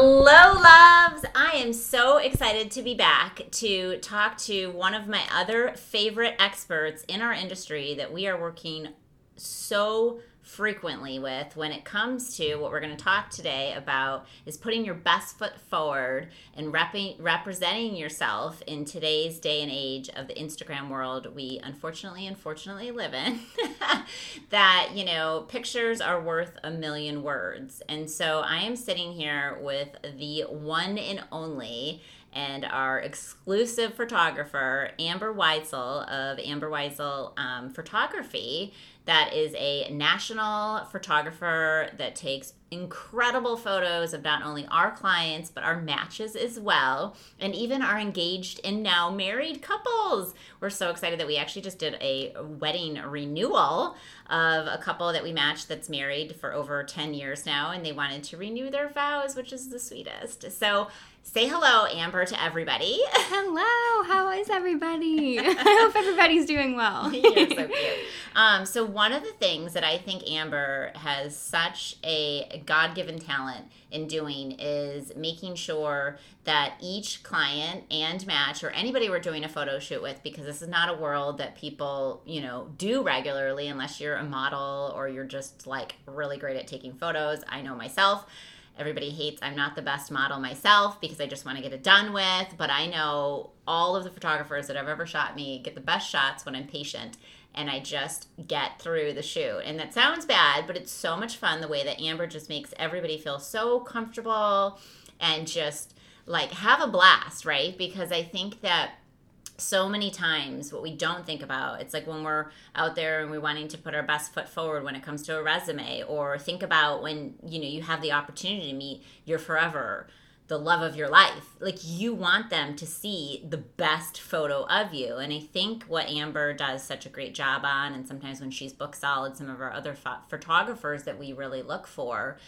Hello, loves! I am so excited to be back to talk to one of my other favorite experts in our industry that we are working so frequently with when it comes to what we're going to talk today about is putting your best foot forward and rep- representing yourself in today's day and age of the Instagram world we unfortunately unfortunately live in that you know pictures are worth a million words. And so I am sitting here with the one and only and our exclusive photographer, Amber Weitzel of Amber Weitzel um, Photography, that is a national photographer that takes incredible photos of not only our clients but our matches as well and even our engaged and now married couples. We're so excited that we actually just did a wedding renewal of a couple that we matched that's married for over 10 years now and they wanted to renew their vows which is the sweetest. So Say hello, Amber, to everybody. Hello, how is everybody? I hope everybody's doing well. You're so cute. Um, so, one of the things that I think Amber has such a God given talent in doing is making sure that each client and match or anybody we're doing a photo shoot with, because this is not a world that people, you know, do regularly unless you're a model or you're just like really great at taking photos. I know myself Everybody hates I'm not the best model myself because I just want to get it done with, but I know all of the photographers that have ever shot me get the best shots when I'm patient and I just get through the shoot. And that sounds bad, but it's so much fun the way that Amber just makes everybody feel so comfortable and just like have a blast, right? Because I think that so many times what we don't think about. It's like when we're out there and we're wanting to put our best foot forward when it comes to a resume or think about when you know you have the opportunity to meet your forever the love of your life. Like you want them to see the best photo of you. And i think what amber does such a great job on and sometimes when she's book solid some of our other photographers that we really look for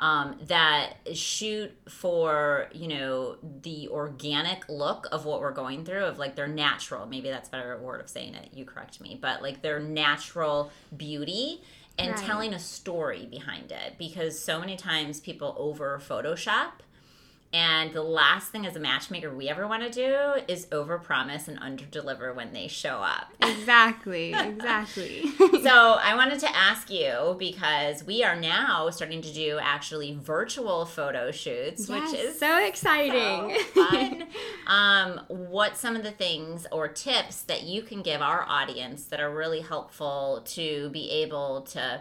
um, that shoot for you know the organic look of what we're going through of like their natural maybe that's a better word of saying it you correct me but like their natural beauty and right. telling a story behind it because so many times people over photoshop and the last thing as a matchmaker we ever want to do is overpromise and underdeliver when they show up. Exactly, exactly. so I wanted to ask you because we are now starting to do actually virtual photo shoots, yes, which is so exciting. So fun. um, what some of the things or tips that you can give our audience that are really helpful to be able to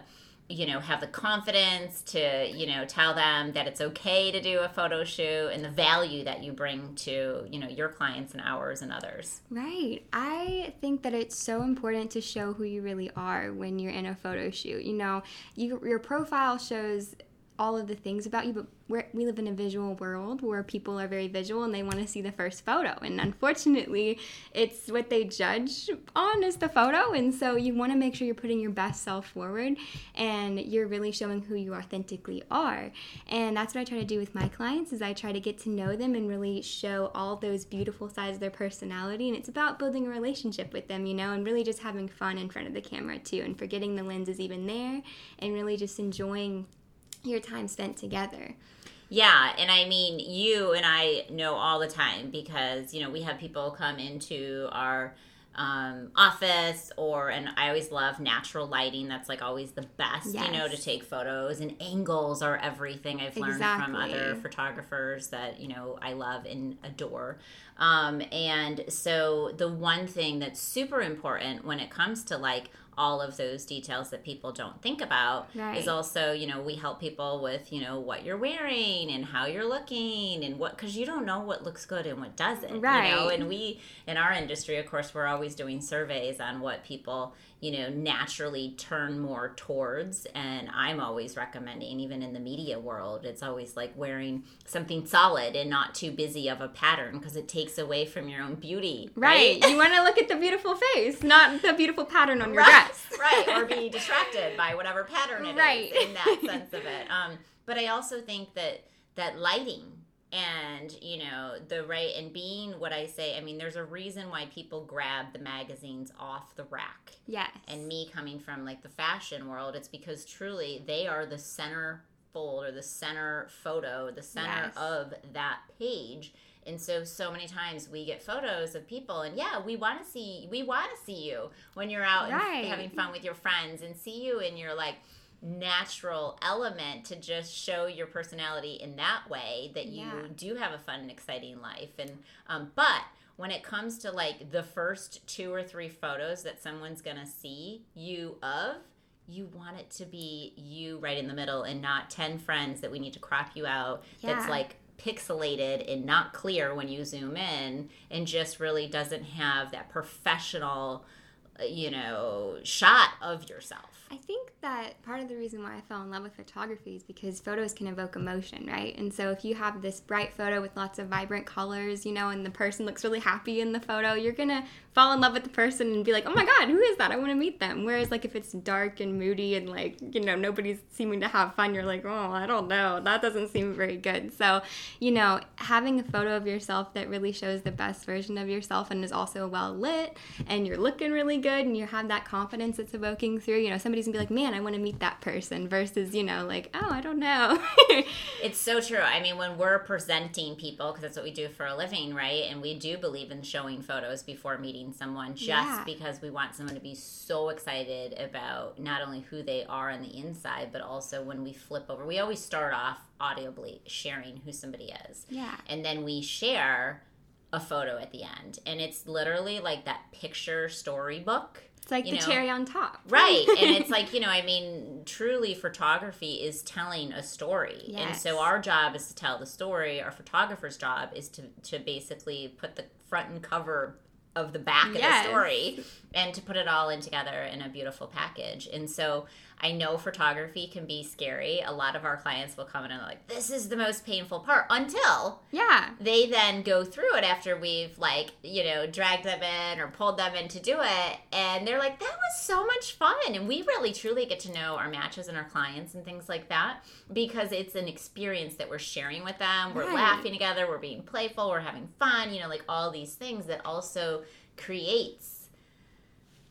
you know have the confidence to you know tell them that it's okay to do a photo shoot and the value that you bring to you know your clients and ours and others. Right. I think that it's so important to show who you really are when you're in a photo shoot. You know you, your profile shows all of the things about you, but we live in a visual world where people are very visual and they want to see the first photo. And unfortunately, it's what they judge on is the photo. And so you want to make sure you're putting your best self forward and you're really showing who you authentically are. And that's what I try to do with my clients is I try to get to know them and really show all those beautiful sides of their personality. And it's about building a relationship with them, you know, and really just having fun in front of the camera too and forgetting the lens is even there and really just enjoying your time spent together. Yeah, and I mean, you and I know all the time because, you know, we have people come into our um, office or, and I always love natural lighting. That's like always the best, yes. you know, to take photos. And angles are everything I've learned exactly. from other photographers that, you know, I love and adore. Um, and so the one thing that's super important when it comes to like all of those details that people don't think about Right. is also you know we help people with you know what you're wearing and how you're looking and what because you don't know what looks good and what doesn't you know Right. and we in our industry of course we're always doing surveys on what people you know naturally turn more towards and i'm always recommending even in the media world it's always like wearing something solid and not too busy of a pattern because it takes away from your own beauty Right. you want to look at the beautiful face, not the beautiful pattern on your right, dress. right, or be distracted by whatever pattern it is Right. in that sense of it. Um, but I also think that that lighting and you know the right and being what I say. I mean, there's a reason why people grab the magazines off the rack. Yes. And me coming from like the fashion world, it's because truly they are the center fold or the center photo, the center Yes. of that page. And so so many times we get photos of people and yeah, we want to see we want to see you when you're out Right. and having fun with your friends and see you in your like natural element to just show your personality in that way that you Yeah. do have a fun and exciting life and um, but when it comes to like the first two or three photos that someone's gonna see you of you want it to be you right in the middle and not 10 friends that we need to crop you out that's like pixelated and not clear when you zoom in and just really doesn't have that professional uh, you know shot of yourself I think that part of the reason why I fell in love with photography is because photos can evoke emotion, right? And so if you have this bright photo with lots of vibrant colors, you know, and the person looks really happy in the photo, you're gonna fall in love with the person and be like, oh my god, who is that? I wanna meet them. Whereas, like, if it's dark and moody and, like, you know, nobody's seeming to have fun, you're like, oh, I don't know. That doesn't seem very good. So, you know, having a photo of yourself that really shows the best version of yourself and is also well lit and you're looking really good and you have that confidence that's evoking through, you know, somebody's gonna be like, man, I wanna meet that person versus, you know, like, oh, I don't know. It's so true. I mean, when we're presenting people, because that's what we do for a living, right? And we do believe in showing photos before meeting someone just Yeah. because we want someone to be so excited about not only who they are on the inside, but also when we flip over. We always start off audibly sharing who somebody is. yeah. And then we share a photo at the end. And it's literally like that picture storybook. It's like you the know, cherry on top. Right. and it's like, you know, I mean, truly photography is telling a story. And so our job is to tell the story. Our photographer's job is to, to basically put the front and cover of the back of the story and to put it all in together in a beautiful package. And so I know photography can be scary. A lot of our clients will come in and like, this is the most painful part until Yeah. they then go through it after we've like you know dragged them in or pulled them in to do it and they're like that was so much fun and we really truly get to know our matches and our clients and things like that because it's an experience that we're sharing with them we're Right. laughing together we're being playful we're having fun you know like all these things that also creates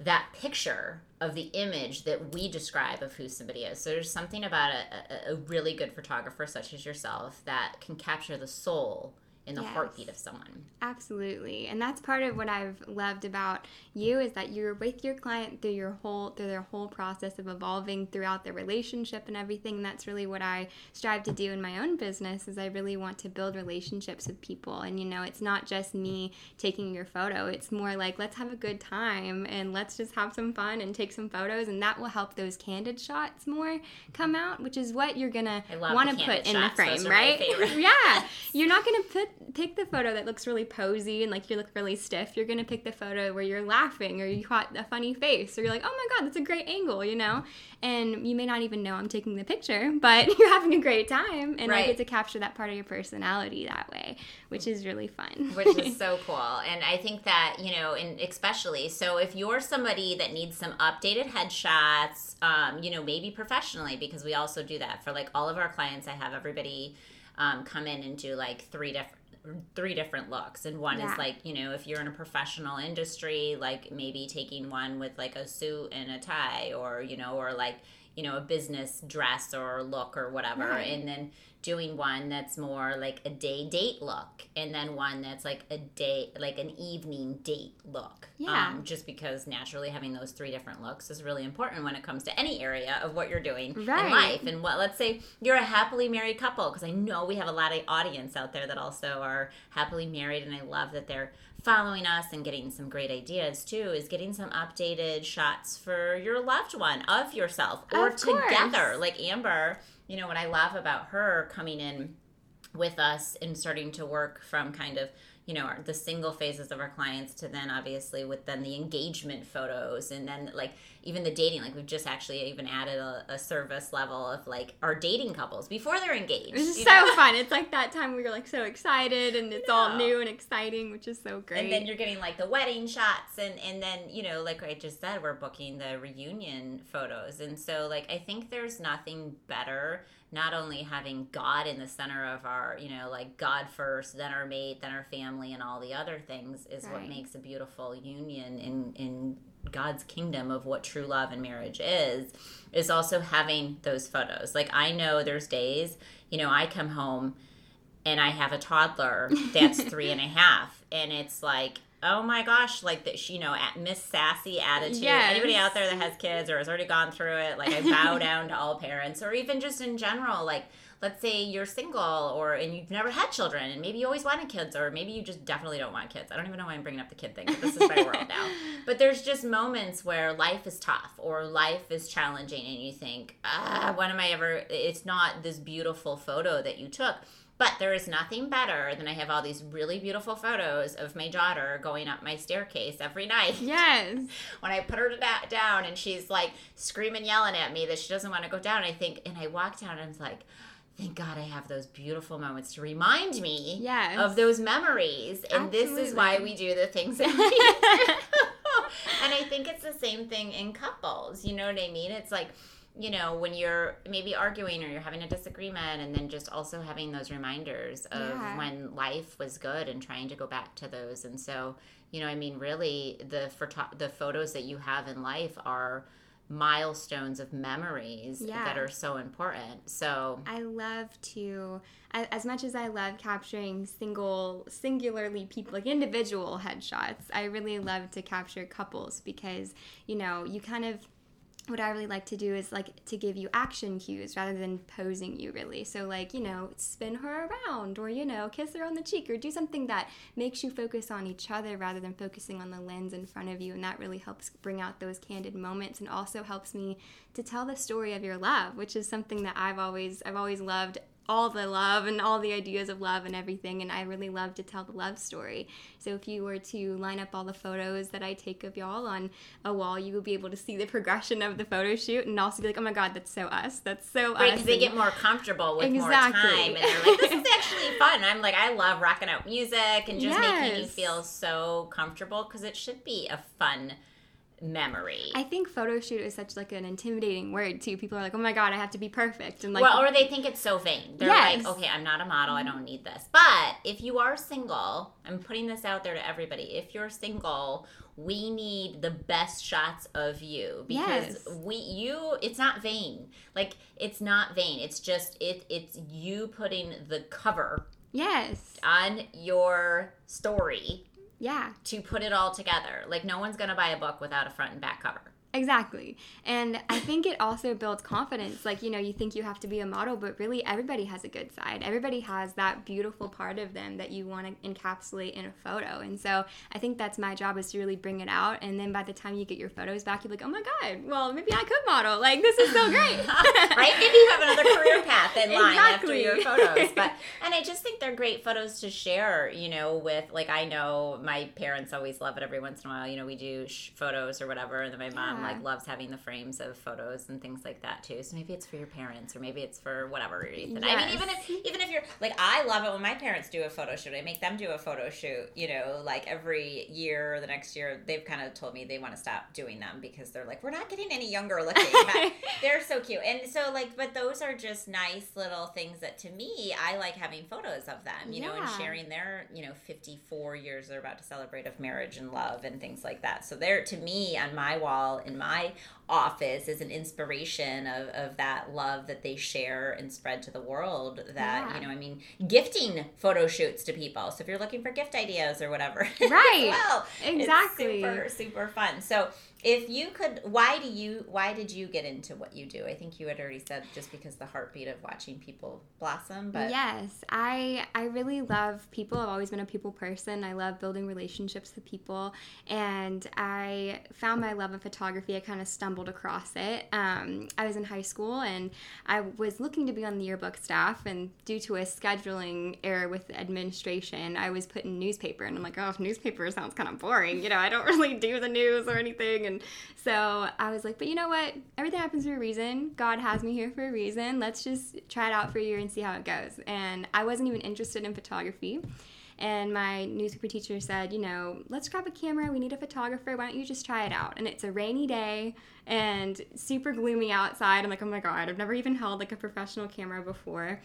that picture of the image that we describe of who somebody is. So there's something about a, a, a really good photographer such as yourself that can capture the soul in the Yes. heartbeat of someone. Absolutely. And that's part of what I've loved about you is that you're with your client through your whole through their whole process of evolving throughout their relationship and everything. And that's really what I strive to do in my own business is I really want to build relationships with people. And you know, it's not just me taking your photo. It's more like let's have a good time and let's just have some fun and take some photos and that will help those candid shots more come out, which is what you're gonna want to put in the shots. Frame, right? yeah. You're not gonna put pick the photo that looks really posy and like you look really stiff. You're gonna pick the photo where you're laughing or you caught a funny face or you're like, oh my god, that's a great angle, you know. And you may not even know I'm taking the picture, but you're having a great time, and I get to capture that part of your personality that way, which is really fun. which is so cool. And I think that, you know, and especially, so if you're somebody that needs some updated headshots, um, you know, maybe professionally, because we also do that for like all of our clients, I have everybody um, come in and do like three different three different looks and one Yeah. is like you know if you're in a professional industry like maybe taking one with like a suit and a tie or you know or like you know a business dress or look or whatever Right. and then doing one that's more like a day date look and then one that's like a day like an evening date look Yeah. um, just because naturally having those three different looks is really important when it comes to any area of what you're doing Right. in life and what let's say you're a happily married couple because i know we have a lot of audience out there that also are happily married and i love that they're following us and getting some great ideas too is getting some updated shots for your loved one of yourself or Of together like amber you know what i love about her coming in with us and starting to work from kind of you know the single phases of our clients to then obviously with then the engagement photos and then like even the dating like we've just actually even added a, a service level of like our dating couples before they're engaged This is so know? fun. It's like that time we were like so excited and it's all new and exciting, which is so great. and then you're getting like the wedding shots and and then you know like i just said we're booking the reunion photos and so like i think there's nothing better not only having god in the center of our you know like god first then our mate then our family and all the other things is what makes a beautiful union in in god's kingdom of what true love and marriage is is also having those photos. Like i know there's days you know i come home and I have a toddler that's three and a half, and it's like, oh my gosh, like that, you know, at Miss Sassy attitude. Yes. Anybody out there that has kids or has already gone through it, like I bow down to all parents, or even just in general, like. Let's say you're single, or and you've never had children, and maybe you always wanted kids, or maybe you just definitely don't want kids. I don't even know why I'm bringing up the kid thing. But this is my world now. But there's just moments where life is tough, or life is challenging, and you think, ah, when am I ever? It's not this beautiful photo that you took. But there is nothing better than I have all these really beautiful photos of my daughter going up my staircase every night. yes. When I put her to da- down and she's like screaming, yelling at me that she doesn't want to go down, I think, and I walk down and I'm like, thank God I have those beautiful moments to remind me Yes. of those memories. And this is why we do the things that we do. and I think it's the same thing in couples. You know what I mean? It's like, you know, when you're maybe arguing or you're having a disagreement, and then just also having those reminders of Yeah. when life was good and trying to go back to those. And so, you know, I mean, really, the photo- the photos that you have in life are milestones of memories Yeah. that are so important. So, I love to, as much as I love capturing single, singularly people, like individual headshots, I really love to capture couples because, you know, you kind of, what I really like to do is like to give you action cues rather than posing you really. So like, you know, spin her around or, you know, kiss her on the cheek or do something that makes you focus on each other rather than focusing on the lens in front of you. And that really helps bring out those candid moments and also helps me to tell the story of your love, which is something that I've always I've always loved all the love and all the ideas of love and everything and I really love to tell the love story. So if you were to line up all the photos that I take of y'all on a wall, you will be able to see the progression of the photo shoot and also be like, "Oh my god, that's so us. That's so Right, us." because they get more comfortable with more Exactly. time, and they're like, "This is actually fun." I'm like, I love rocking out music and just making you feel so comfortable because it should be a fun memory. I think photo shoot is such like an intimidating word too. People are like, "Oh my god, I have to be perfect." And like well, or they think it's so vain. They're Yes. like, okay, I'm not a model. I mm-hmm. don't need this. But if you are single, I'm putting this out there to everybody. If you're single, we need the best shots of you because Yes. we you it's not vain. Like it's not vain. It's just it it's you putting the cover Yes. on your story Yeah. to put it all together. Like no one's going to buy a book without a front and back cover. Exactly. And I think it also builds confidence. Like, you know, you think you have to be a model, but really everybody has a good side. Everybody has that beautiful part of them that you want to encapsulate in a photo. And so I think that's my job is to really bring it out. And then by the time you get your photos back, you're like, oh my God, well, maybe I could model. Like, this is so great. right? Maybe you have another career line after Exactly. your photos. But and I just think they're great photos to share. You know, with like I know my parents always love it. Every once in a while, you know, we do sh- photos or whatever, and then my mom Yeah. like loves having the frames of photos and things like that too. So maybe it's for your parents, or maybe it's for whatever reason. I mean, even if even if you're like, I love it when my parents do a photo shoot. I make them do a photo shoot. You know, like every year or the next year, they've kind of told me they want to stop doing them because they're like, we're not getting any younger looking. They're so cute. And so like but those are just nice little things that to me I like having photos of them, you know, and sharing their, you know, 54 years they're about to celebrate of marriage and love and things like that. So they're to me on my wall in my office is an inspiration of, of that love that they share and spread to the world that Yeah. you know i mean gifting photo shoots to people so if you're looking for gift ideas or whatever Right. well Exactly. super super fun so if you could why do you why did you get into what you do i think you had already said just because the heartbeat of watching people blossom but yes, I I really love people. I've always been a people person. I love building relationships with people, and I found my love of photography. I kind of stumbled across it. Um, I was in high school, and I was looking to be on the yearbook staff, and due to a scheduling error with administration, I was put in newspaper, and I'm like, oh, newspaper sounds kind of boring. You know, I don't really do the news or anything, and so I was like, but you know what? Everything happens for a reason. God has me here for a reason. Let's just try it out for a year and see how it goes. And I wasn't even interested in photography. And my newspaper teacher said, you know, let's grab a camera. We need a photographer. Why don't you just try it out? And it's a rainy day and super gloomy outside. I'm like, oh my God, I've never even held like a professional camera before.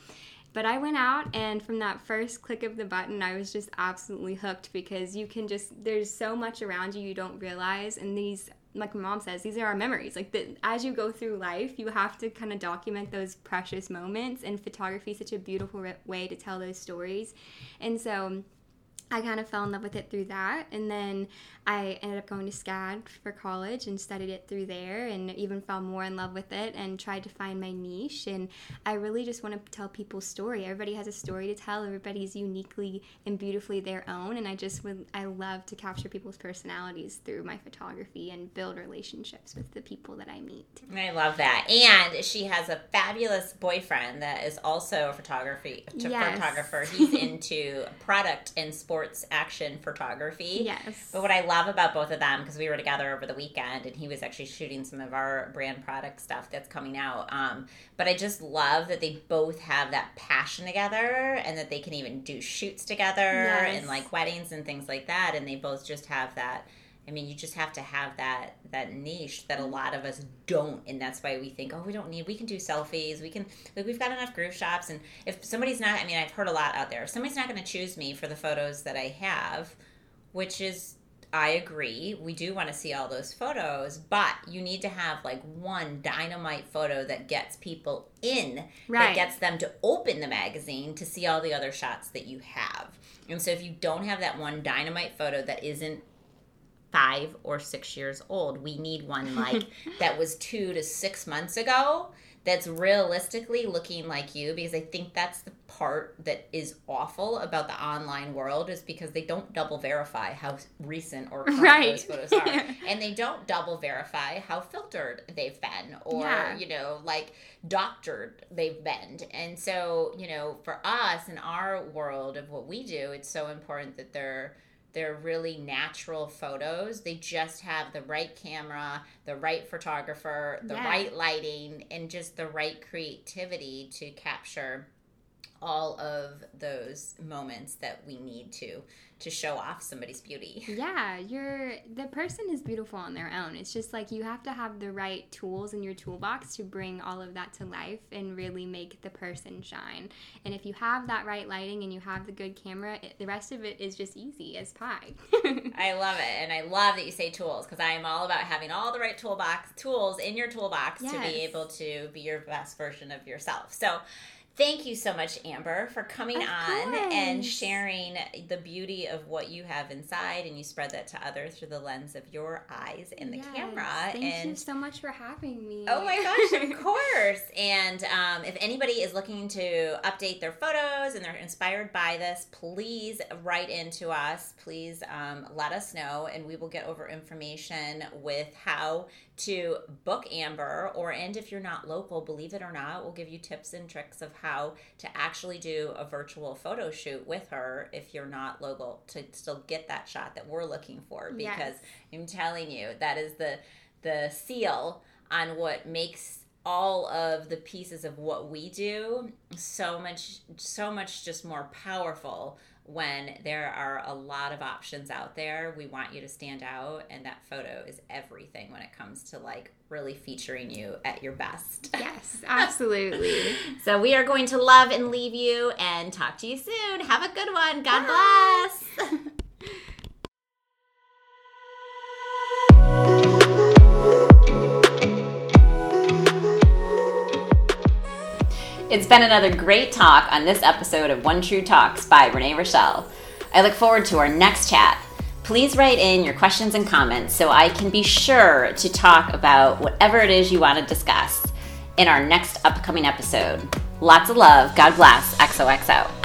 But I went out, and from that first click of the button, I was just absolutely hooked because you can just, there's so much around you you don't realize. And these, like my mom says, these are our memories. Like, the, as you go through life, you have to kind of document those precious moments. And photography is such a beautiful way to tell those stories. And so, I kind of fell in love with it through that. And then I ended up going to SCAD for college and studied it through there and even fell more in love with it and tried to find my niche. And I really just want to tell people's story. Everybody has a story to tell, everybody's uniquely and beautifully their own. And I just would, I love to capture people's personalities through my photography and build relationships with the people that I meet. I love that. And she has a fabulous boyfriend that is also a photography Yes. photographer. He's into product and sports action photography. Yes. But what I love about both of them, because we were together over the weekend and he was actually shooting some of our brand product stuff that's coming out. Um, but I just love that they both have that passion together and that they can even do shoots together Yes. and like weddings and things like that. And they both just have that. I mean, you just have to have that that niche that a lot of us don't, and that's why we think, oh, we don't need. We can do selfies. We can like we've got enough groove shops, and if somebody's not, I mean, I've heard a lot out there. If somebody's not going to choose me for the photos that I have, which is I agree. We do want to see all those photos, but you need to have like one dynamite photo that gets people in, that gets them to open the magazine to see all the other shots that you have. And so if you don't have that one dynamite photo that isn't five or six years old, we need one like that was two to six months ago that's realistically looking like you because I think that's the part that is awful about the online world is because they don't double verify how recent or current Right. those photos are. and they don't double verify how filtered they've been or, Yeah. you know, like doctored they've been. And so, you know, for us in our world of what we do, it's so important that they're they're really natural photos. They just have the right camera, the right photographer, the Yeah. right lighting, and just the right creativity to capture all of those moments that we need to to show off somebody's beauty. Yeah, you're the person is beautiful on their own. It's just like you have to have the right tools in your toolbox to bring all of that to life and really make the person shine. And if you have that right lighting and you have the good camera, it, the rest of it is just easy as pie. I love it, and I love that you say tools because I am all about having all the right toolbox tools in your toolbox to be able to be your best version of yourself. So. Thank you so much, Amber, for coming Of on and sharing the beauty of what you have inside, and you spread that to others through the lens of your eyes and the Yes, camera. Thank and you so much for having me. Oh my gosh, of course. And um, if anybody is looking to update their photos and they're inspired by this, please write into us. Please um, let us know, and we will get over information with how to book Amber. Or, and if you're not local, believe it or not, we'll give you tips and tricks of how to actually do a virtual photo shoot with her if you're not local to still get that shot that we're looking for. Because Yes. I'm telling you, that is the the seal on what makes all of the pieces of what we do so much so much just more powerful when there are a lot of options out there we want you to stand out and that photo is everything when it comes to like really featuring you at your best Yes, absolutely. so we are going to love and leave you and talk to you soon have a good one god Bye. bless It's been another great talk on this episode of One True Talks by Renee Richel. I look forward to our next chat. Please write in your questions and comments so I can be sure to talk about whatever it is you want to discuss in our next upcoming episode. Lots of love. God bless. XOXO.